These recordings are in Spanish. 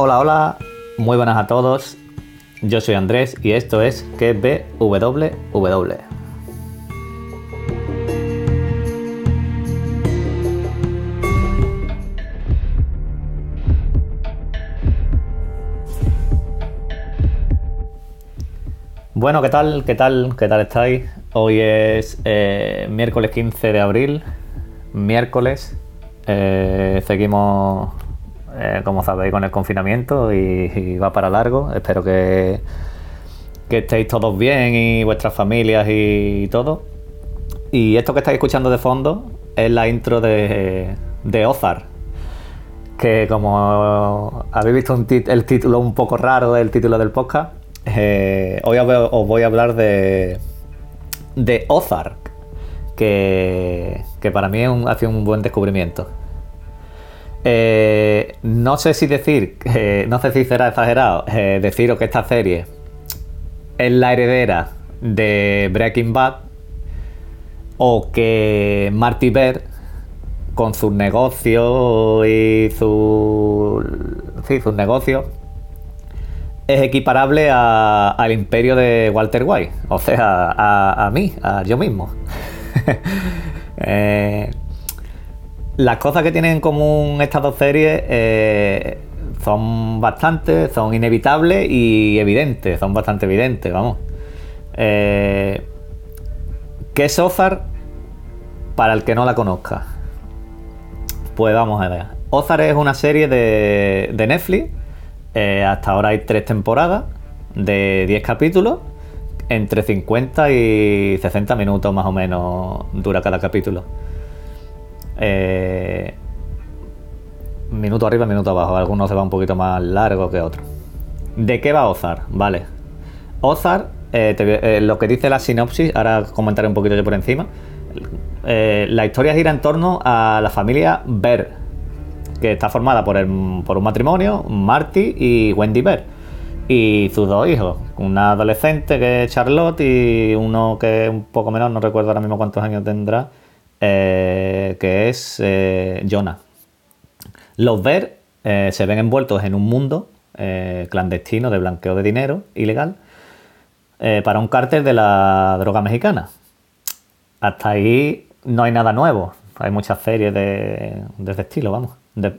Hola, hola, muy buenas a todos. Yo soy Andrés y esto es QBWW. Bueno, ¿qué tal? ¿Qué tal? ¿Qué tal estáis? Hoy es eh, miércoles 15 de abril. Miércoles. Eh, seguimos, eh, como sabéis, con el confinamiento y, va para largo. Espero que, que estéis todos bien y vuestras familias y todo. Y esto que estáis escuchando de fondo es la intro de, de Ozar. Que como habéis visto el título un poco raro, el título del podcast, eh, hoy os voy- a hablar de, de Ozark, que, para mí es un buen descubrimiento. Eh, no sé si decir, eh, no sé si será exagerado, eh, deciros que esta serie es la heredera de Breaking Bad o que Marty Bear con sus negocios y su, sí, sus negocios es equiparable al imperio de Walter White, o sea, a, a mí, a yo mismo. Eh, las cosas que tienen en común estas dos series eh, son bastantes, son inevitables y evidentes, son bastante evidentes, vamos. Eh, ¿Qué es Ozark para el que no la conozca? Pues vamos a ver. Ozark es una serie de, de Netflix. Eh, hasta ahora hay tres temporadas de 10 capítulos. Entre 50 y 60 minutos más o menos dura cada capítulo. Eh, minuto arriba, minuto abajo. Algunos se va un poquito más largo que otros. ¿De qué va Ozark? Vale. Ozark, eh, eh, lo que dice la sinopsis, ahora comentaré un poquito yo por encima. Eh, la historia gira en torno a la familia Bear, que está formada por, el- por un matrimonio, Marty y Wendy Bear, y sus dos hijos, una adolescente que es Charlotte y uno que es un poco menor, no recuerdo ahora mismo cuántos años tendrá, eh, que es eh, Jonah. Los Bear eh, se ven envueltos en un mundo clandestino de blanqueo de dinero ilegal para un cártel de la droga mexicana. Hasta ahí no hay nada nuevo. Hay muchas series de, de ese estilo, vamos.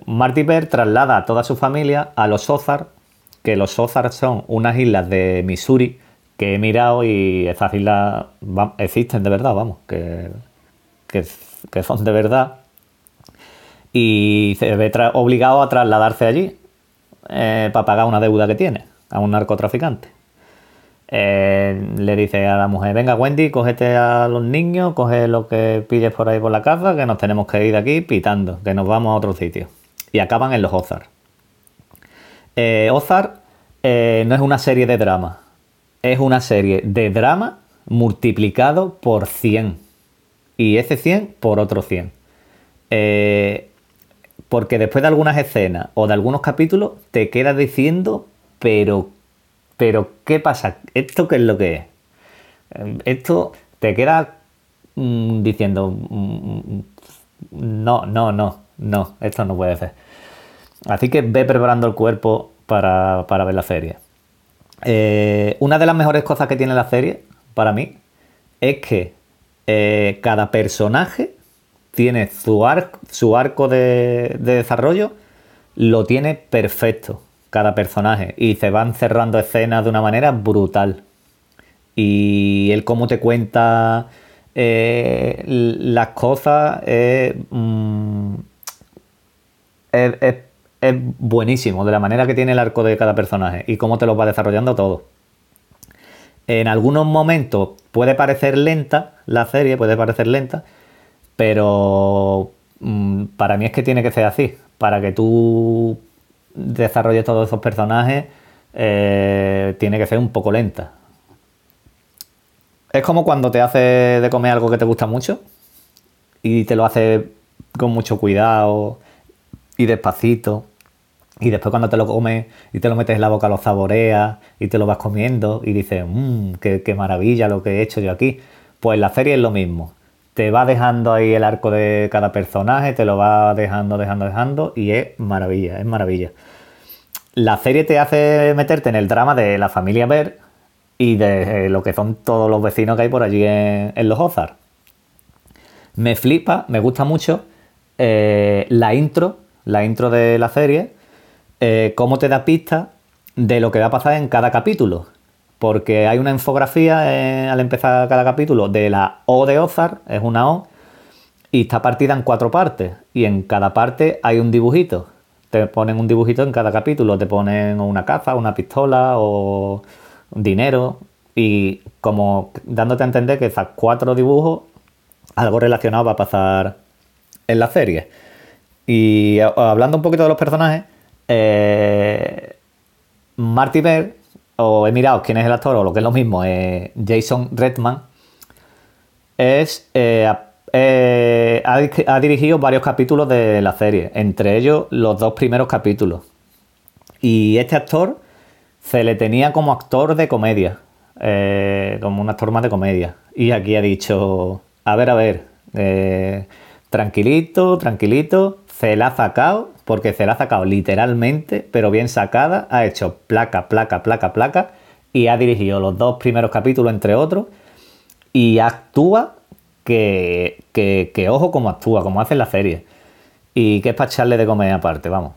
Marty Bear traslada a toda su familia a los Ozark, que los Ozark son unas islas de Missouri que he mirado y esas islas existen de verdad, vamos, que, que, son de verdad. Y se ve obligado a trasladarse allí eh, para pagar una deuda que tiene a un narcotraficante. Eh, le dice a la mujer, venga Wendy, cógete a los niños, coge lo que pilles por ahí por la casa, que nos tenemos que ir de aquí pitando, que nos vamos a otro sitio. Y acaban en los Ozark. Eh, Ozark eh, no es una serie de drama, es una serie de drama multiplicado por 100. Y ese 100 por otro 100. Eh, porque después de algunas escenas o de algunos capítulos te quedas diciendo, pero, pero, ¿qué pasa? ¿Esto qué es lo que es? Eh, Esto te queda mm, diciendo, mm, no, no, no, no, esto no puede ser. Así que ve preparando el cuerpo para, para ver la serie. Eh, una de las mejores cosas que tiene la serie, para mí, es que eh, cada personaje tiene su, ar- su arco de, de desarrollo, lo tiene perfecto, cada personaje, y se van cerrando escenas de una manera brutal. Y él cómo te cuenta eh, las cosas mm, es- es buenísimo, de la manera que tiene el arco de cada personaje y cómo te lo va desarrollando todo. En algunos momentos puede parecer lenta la serie, puede parecer lenta, pero mm, para mí es que tiene que ser así. Para que tú desarrolles todos esos personajes, eh, tiene que ser un poco lenta. Es como cuando te hace de comer algo que te gusta mucho y te lo hace con mucho cuidado y despacito. Y después cuando te lo comes y te lo metes en la boca, lo saboreas y te lo vas comiendo y dices, mmm, qué, maravilla lo que he hecho yo aquí. Pues la serie es lo mismo. Te va dejando ahí el arco de cada personaje, te lo va dejando, dejando, dejando y es maravilla, es maravilla. la serie te hace meterte en el drama de la familia Ver y de eh, lo que son todos los vecinos que hay por allí en, los Ozarks. Me flipa, me gusta mucho eh, la intro, la intro de la serie, eh, cómo te da pistas de lo que va a pasar en cada capítulo. Porque hay una infografía al empezar cada capítulo de la O de Ozark, es una O, y está partida en cuatro partes. Y en cada parte hay un dibujito. Te ponen un dibujito en cada capítulo, te ponen una caza, una pistola o dinero. Y como dándote a entender que esos cuatro dibujos, algo relacionado va a pasar en la serie. Y hablando un poquito de los personajes, eh, Marty Bear, o he mirado quién es el actor, o lo que es lo mismo, eh, Jason Redman, es eh, eh, ha, dirigido varios capítulos de la serie, entre ellos los dos primeros capítulos. Y este actor se le tenía como actor de comedia, como un actor más de comedia. Y aquí ha dicho, a ver, a ver, tranquilito, tranquilito, se la ha sacado, porque se la ha sacado literalmente, pero bien sacada, ha hecho placa, placa, placa, placa, y ha dirigido los dos primeros capítulos, entre otros, y actúa que, ojo cómo actúa, cómo hace la serie. Y que es para echarle de comer aparte, vamos.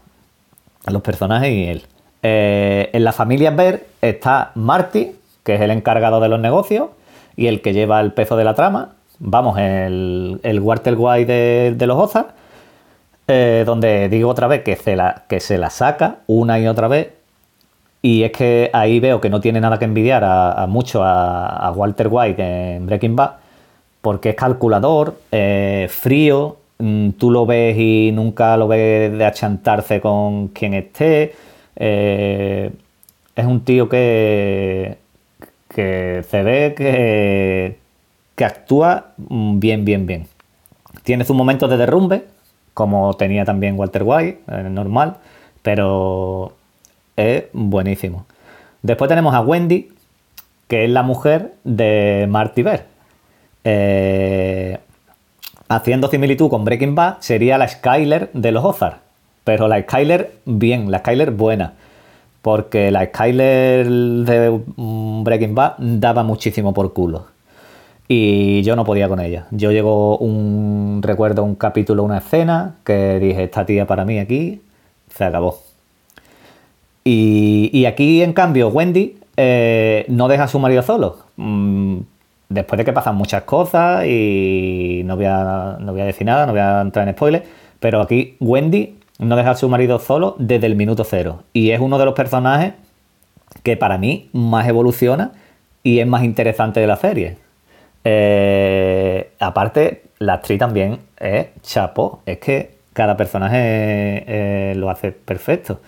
A los personajes y él. Eh, en la familia Ver está Marty, que es el encargado de los negocios y el que lleva el peso de la trama. Vamos, el, el Walter White de, los Ozarks. Eh, donde digo otra vez que se, la, que se la saca una y otra vez. Y es que ahí veo que no tiene nada que envidiar a, mucho a, Walter White en Breaking Bad porque es calculador, eh, frío, mm, tú lo ves y nunca lo ves de achantarse con quien esté. Eh, es un tío que, que se ve que, que actúa mm, bien, bien, bien. Tiene sus momentos de derrumbe, como tenía también Walter White, eh, normal, pero es buenísimo. Después tenemos a Wendy, que es la mujer de Marty Bear. Eh, haciendo similitud con Breaking Bad, sería la Skyler de los Ozarks. Pero la Skyler bien, la Skyler buena. Porque la Skyler de Breaking Bad daba muchísimo por culo. Y yo no podía con ella. Yo llego un recuerdo un capítulo, una escena, que dije, esta tía para mí aquí, se acabó. Y, aquí, en cambio, Wendy eh, no deja a su marido solo. Mm, después de que pasan muchas cosas y no voy a, no voy a decir nada, no voy a entrar en spoilers, pero aquí Wendy no deja a su marido solo desde el minuto cero. Y es uno de los personajes que para mí más evoluciona y es más interesante de la serie. Eh, aparte, la actriz también es chapo, es que cada personaje eh, lo hace perfecto.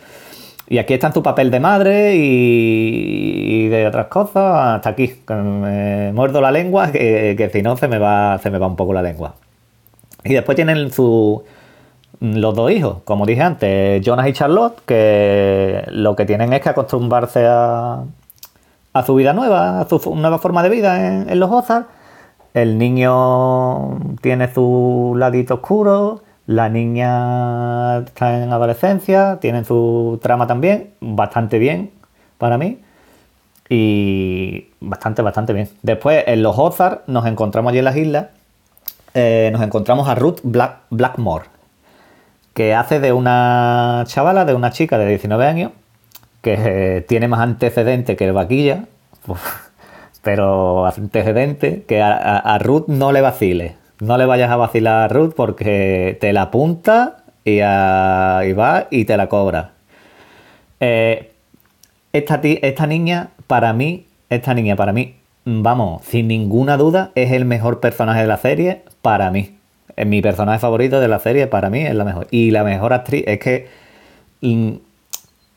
Y aquí está en tu papel de madre y, de otras cosas, hasta aquí. Me muerdo la lengua, que, si no se me, va, se me va un poco la lengua. Y después tienen su, los dos hijos, como dije antes, Jonas y Charlotte, que lo que tienen es que acostumbrarse a, su vida nueva, a su nueva forma de vida en, los Ozarks. El niño tiene su ladito oscuro, la niña está en adolescencia, tiene su trama también, bastante bien para mí. Y bastante, bastante bien. Después, en los Ozarks, nos encontramos allí en las islas, eh, nos encontramos a Ruth Blackmore, que hace de una chavala, de una chica de 19 años, que eh, tiene más antecedentes que el vaquilla, pero antecedentes que a Ruth no le vacile no le vayas a vacilar a Ruth porque te la apunta y, va y te la cobra. Eh, esta, niña, para mí, esta niña, para mí, vamos, sin ninguna duda, es el mejor personaje de la serie para mí. Es mi personaje favorito de la serie, para mí, es la mejor. Y la mejor actriz es que mm,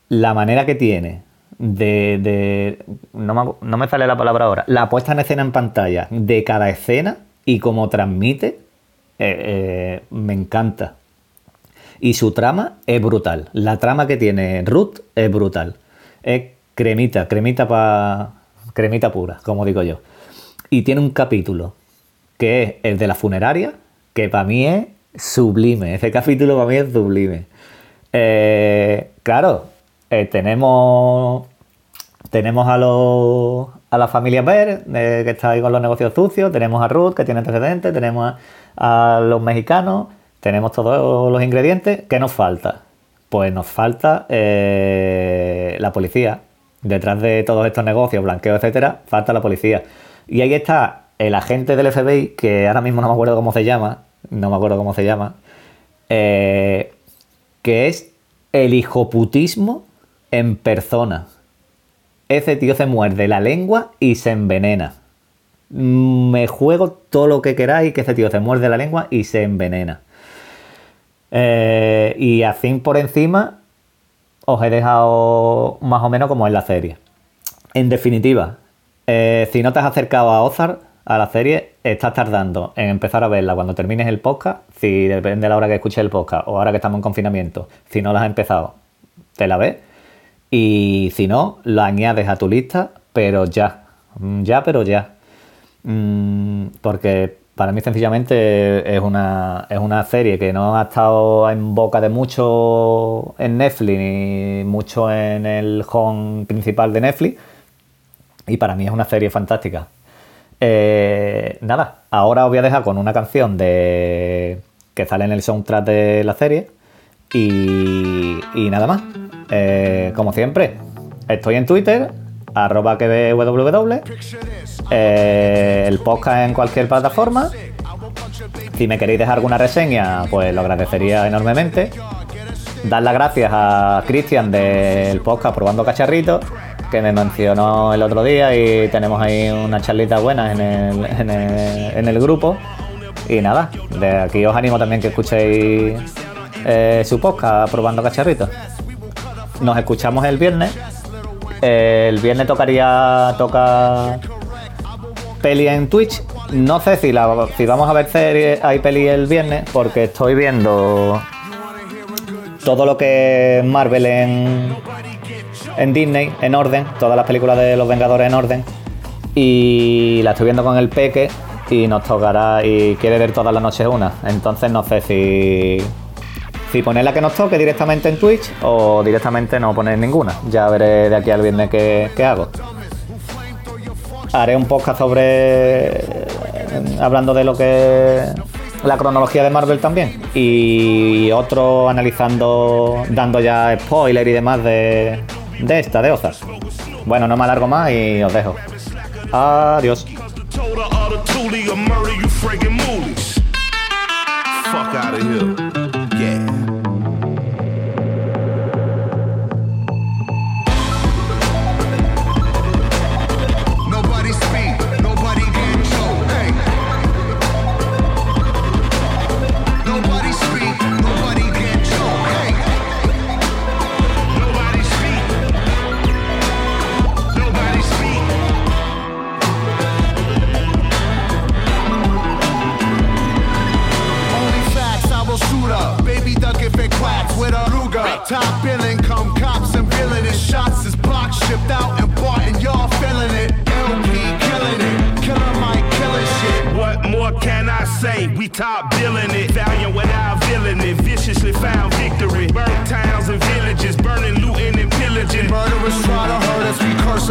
la manera que tiene de. no, me, no, me, sale la palabra ahora. La puesta en escena en pantalla de cada escena y como transmite, eh, eh, me encanta. Y su trama es brutal. La trama que tiene Ruth es brutal. Es cremita, cremita para cremita pura, como digo yo. Y tiene un capítulo que es el de la funeraria, que para mí es sublime. Ese capítulo para mí es sublime. Eh, claro, tenemos tenemos a los a la familia Ver, eh, que está ahí con los negocios sucios, tenemos a Ruth, que tiene antecedentes, tenemos a, a los mexicanos, tenemos todos los ingredientes. ¿Qué nos falta? Pues nos falta eh, la policía. Detrás de todos estos negocios, blanqueo, etcétera, falta la policía. Y ahí está el agente del FBI, que ahora mismo no me acuerdo cómo se llama, no me acuerdo cómo se llama, eh, que es el hijoputismo en persona. Ese tío se muerde la lengua y se envenena. Me juego todo lo que queráis que ese tío se muerde la lengua y se envenena. Eh, y así por encima os he dejado más o menos como en la serie. En definitiva, eh, si no te has acercado a Ozark, a la serie, estás tardando en empezar a verla cuando termines el podcast, si depende de la hora que escuches el podcast o ahora que estamos en confinamiento, si no la has empezado, te la ves. Y si no, la añades a tu lista, pero ya, mm, ya, pero ya. Mm, porque para mí sencillamente es una, es una serie que no ha estado en boca de mucho en Netflix ni mucho en el home principal de Netflix. Y para mí es una serie fantástica. Eh, nada, ahora os voy a dejar con una canción de que sale en el soundtrack de la serie. Y, nada más. Eh, como siempre, estoy en Twitter, arroba www, eh, el podcast en cualquier plataforma. Si me queréis dejar alguna reseña, pues lo agradecería enormemente. Dar las gracias a Cristian del podcast Probando Cacharritos que me mencionó el otro día y tenemos ahí una charlita buena en el, en el, grupo. Y nada, de aquí os animo también que escuchéis eh, su podcast Probando Cacharritos. Nos escuchamos el viernes. el viernes tocaría toca peli en Twitch. No sé si, la, si vamos a ver serie, hay peli el viernes porque estoy viendo todo lo que es Marvel en, en Disney en orden, todas las películas de los Vengadores en orden. Y la estoy viendo con el peque y nos tocará y quiere ver todas las noches una. Entonces no sé si si poner la que nos toque directamente en Twitch o directamente no poner ninguna. Ya veré de aquí al viernes qué, hago. Haré un podcast sobre hablando de lo que la cronología de Marvel también y otro analizando dando ya spoiler y demás de, de esta, de Ozark. Bueno, no me alargo más y os dejo. Adiós.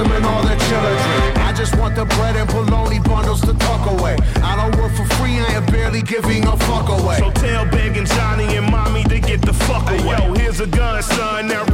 And all their children. I just want the bread and bologna bundles to tuck away. I don't work for free, I am barely giving a fuck away. So tell begging Johnny and mommy to get the fuck away. Hey, yo, here's a gun, son. Now